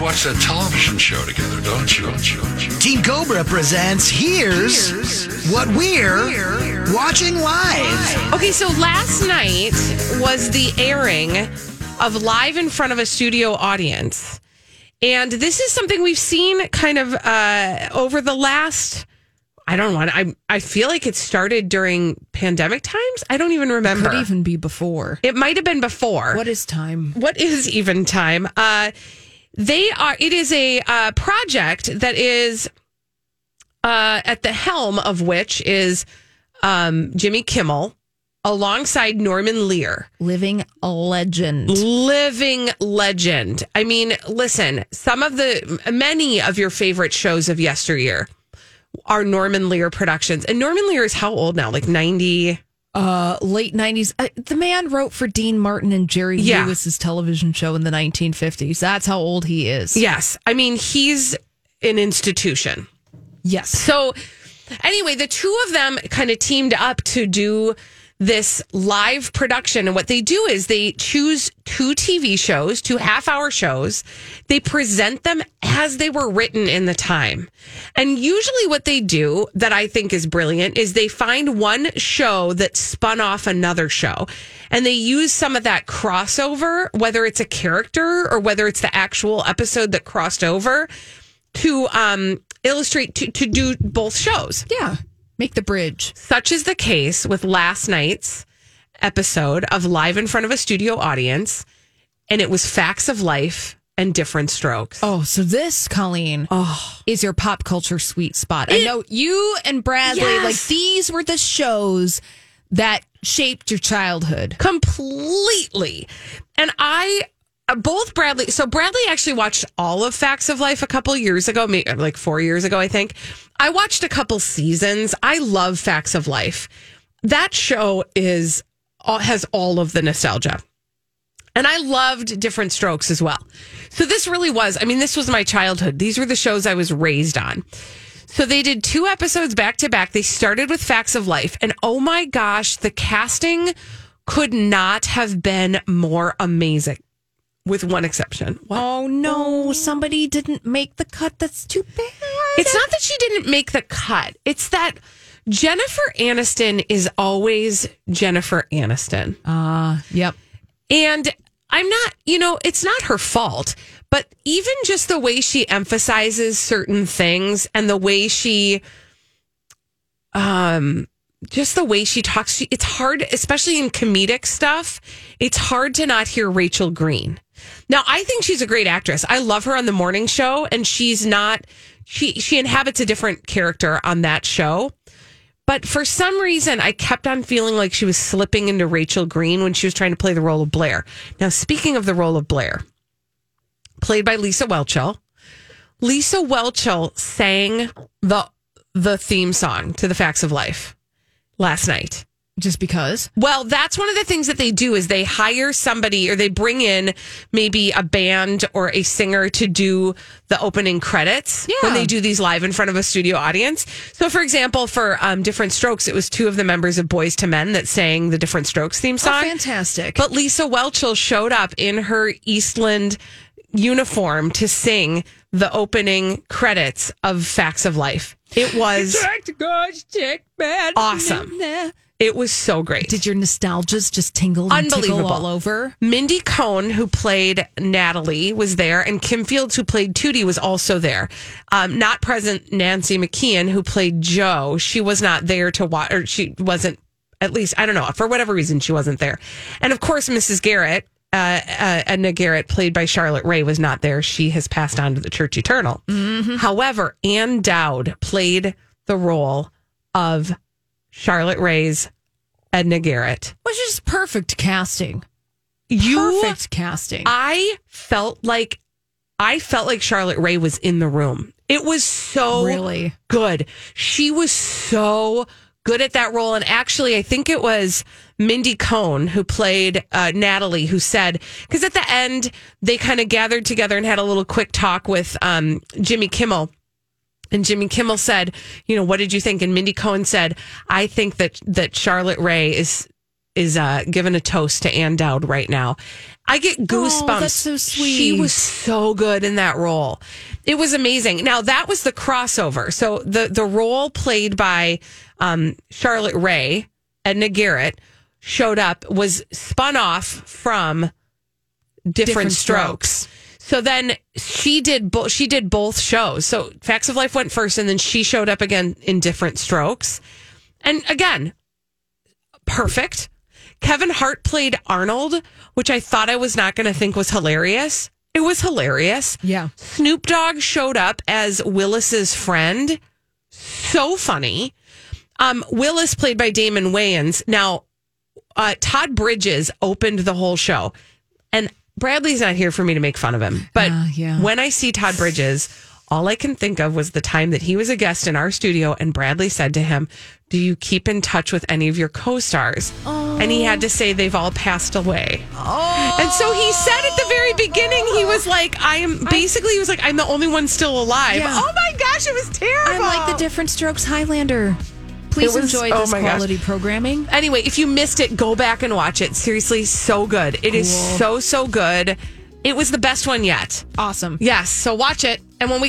Let's watch that television show together, don't you? Don't you? Don't you? Team Cobra presents Here's, What We're Watching Live. Okay, so last night was the airing of Live in front of a studio audience. And this is something we've seen kind of uh, over the last, I don't know, I, I feel like it started during pandemic times. I don't even remember. It could even be before. it might have been before. What is time? what is even time? Uh, they are. It is a uh, project that is uh, at the helm of which is um, Jimmy Kimmel alongside Norman Lear, Living legend. living legend. I mean, listen, some of the many of your favorite shows of yesteryear are Norman Lear productions, and Norman Lear is how old now? Like ninety. Uh, late nineties. Uh, the man wrote for Dean Martin and Jerry Yeah. Lewis's television show in the 1950s. That's how old he is. Yes, I mean he's an institution. Yes. So, anyway, the two of them kind of teamed up to do this live production. And what they do is they choose two TV shows, two half hour shows. They present them as they were written in the time. And usually, what they do that I think is brilliant is they find one show that spun off another show. And they use some of that crossover, whether it's a character or whether it's the actual episode that crossed over to um, illustrate to, to do both shows. Yeah. Make the bridge. Such is the case with last night's episode of Live in front of a studio audience, and it was Facts of Life and Different Strokes. Oh, so this, Colleen, is your pop culture sweet spot. I know you and Bradley, Yes. like these were the shows that shaped your childhood. completely. And I uh, both Bradley. So Bradley actually watched all of Facts of Life a couple years ago, like four years ago, I think. I watched a couple seasons. I love Facts of Life. That show is uh, has all of the nostalgia. And I loved Different Strokes as well. So this really was, I mean, this was my childhood. These were the shows I was raised on. So they did two episodes back to back. They started with Facts of Life. And oh my gosh, the casting could not have been more amazing, with one exception. Oh no, somebody didn't make the cut. That's too bad. It's not that she didn't make the cut, it's that Jennifer Aniston is always Jennifer Aniston. Uh, yep. And I'm not, you know, it's not her fault, but even just the way she emphasizes certain things and the way she, um, just the way she talks, she, it's hard, especially in comedic stuff, it's hard to not hear Rachel Green. Now, I think she's a great actress. I love her on the morning show, and she's not, she, she inhabits a different character on that show. But for some reason, I kept on feeling like she was slipping into Rachel Green when she was trying to play the role of Blair. Now, speaking of the role of Blair, played by Lisa Whelchel, Lisa Whelchel sang the the theme song to The Facts of Life last night. Just because. Well, that's one of the things that they do is they hire somebody or they bring in maybe a band or a singer to do the opening credits Yeah. when they do these live in front of a studio audience. So, for example, for um, Different Strokes, it was two of the members of Boyz II Men that sang the Different Strokes theme Oh, song. fantastic. But Lisa Whelchel showed up in her Eastland uniform to sing the opening credits of Facts of Life. It was awesome. It was so great. Did your nostalgias just tingle and tickle all over? Mindy Cohn, who played Natalie, was there, and Kim Fields, who played Tootie, was also there. Um, not present, Nancy McKeon, who played Jo. She was not there to watch, or she wasn't. At least I don't know for whatever reason she wasn't there. And of course, Mrs. Garrett, uh, uh, Edna Garrett, played by Charlotte Rae, was not there. She has passed on to the Church Eternal. However, Ann Dowd played the role of Charlotte Rae's Edna Garrett. Which is perfect casting. You Perfect casting. I felt like I felt like Charlotte Rae was in the room. It was so Really? good. She was so good at that role. And actually, I think it was Mindy Cohn who played uh, Natalie who said, because at the end, they kind of gathered together and had a little quick talk with um, Jimmy Kimmel. And Jimmy Kimmel said, you know, what did you think? And Mindy Cohn said, I think that that Charlotte Rae is is uh giving a toast to Ann Dowd right now. I get goosebumps. Oh, that's so She was so good in that role. It was amazing. Now that was the crossover. So the the role played by um, Charlotte Rae, Edna Garrett, showed up was spun off from different, Different strokes. Strokes. So then she did both. She did both shows. So Facts of Life went first, and then she showed up again in different strokes. And again, perfect. Kevin Hart played Arnold, which I thought I was not going to think was hilarious. It was hilarious. Yeah. Snoop Dogg showed up as Willis's friend. So funny. Um, Willis played by Damon Wayans. Now, uh, Todd Bridges opened the whole show, and Bradley's not here for me to make fun of him. But Ah, yeah. when I see Todd Bridges, all I can think of was the time that he was a guest in our studio, and Bradley said to him, "Do you keep in touch with any of your co-stars?" And he had to say they've all passed away. Oh. And so he said at the very beginning, he was like, "I am." Basically, he was like, "I'm the only one still alive." Yeah. Oh my gosh, it was terrible. I'm like the different strokes Highlander. Please was- enjoy oh this my gosh. quality programming. Anyway, if you missed it, go back and watch it. Seriously, so good. It is Cool. so so good. It was the best one yet. Awesome. Yes, so watch it. And when we come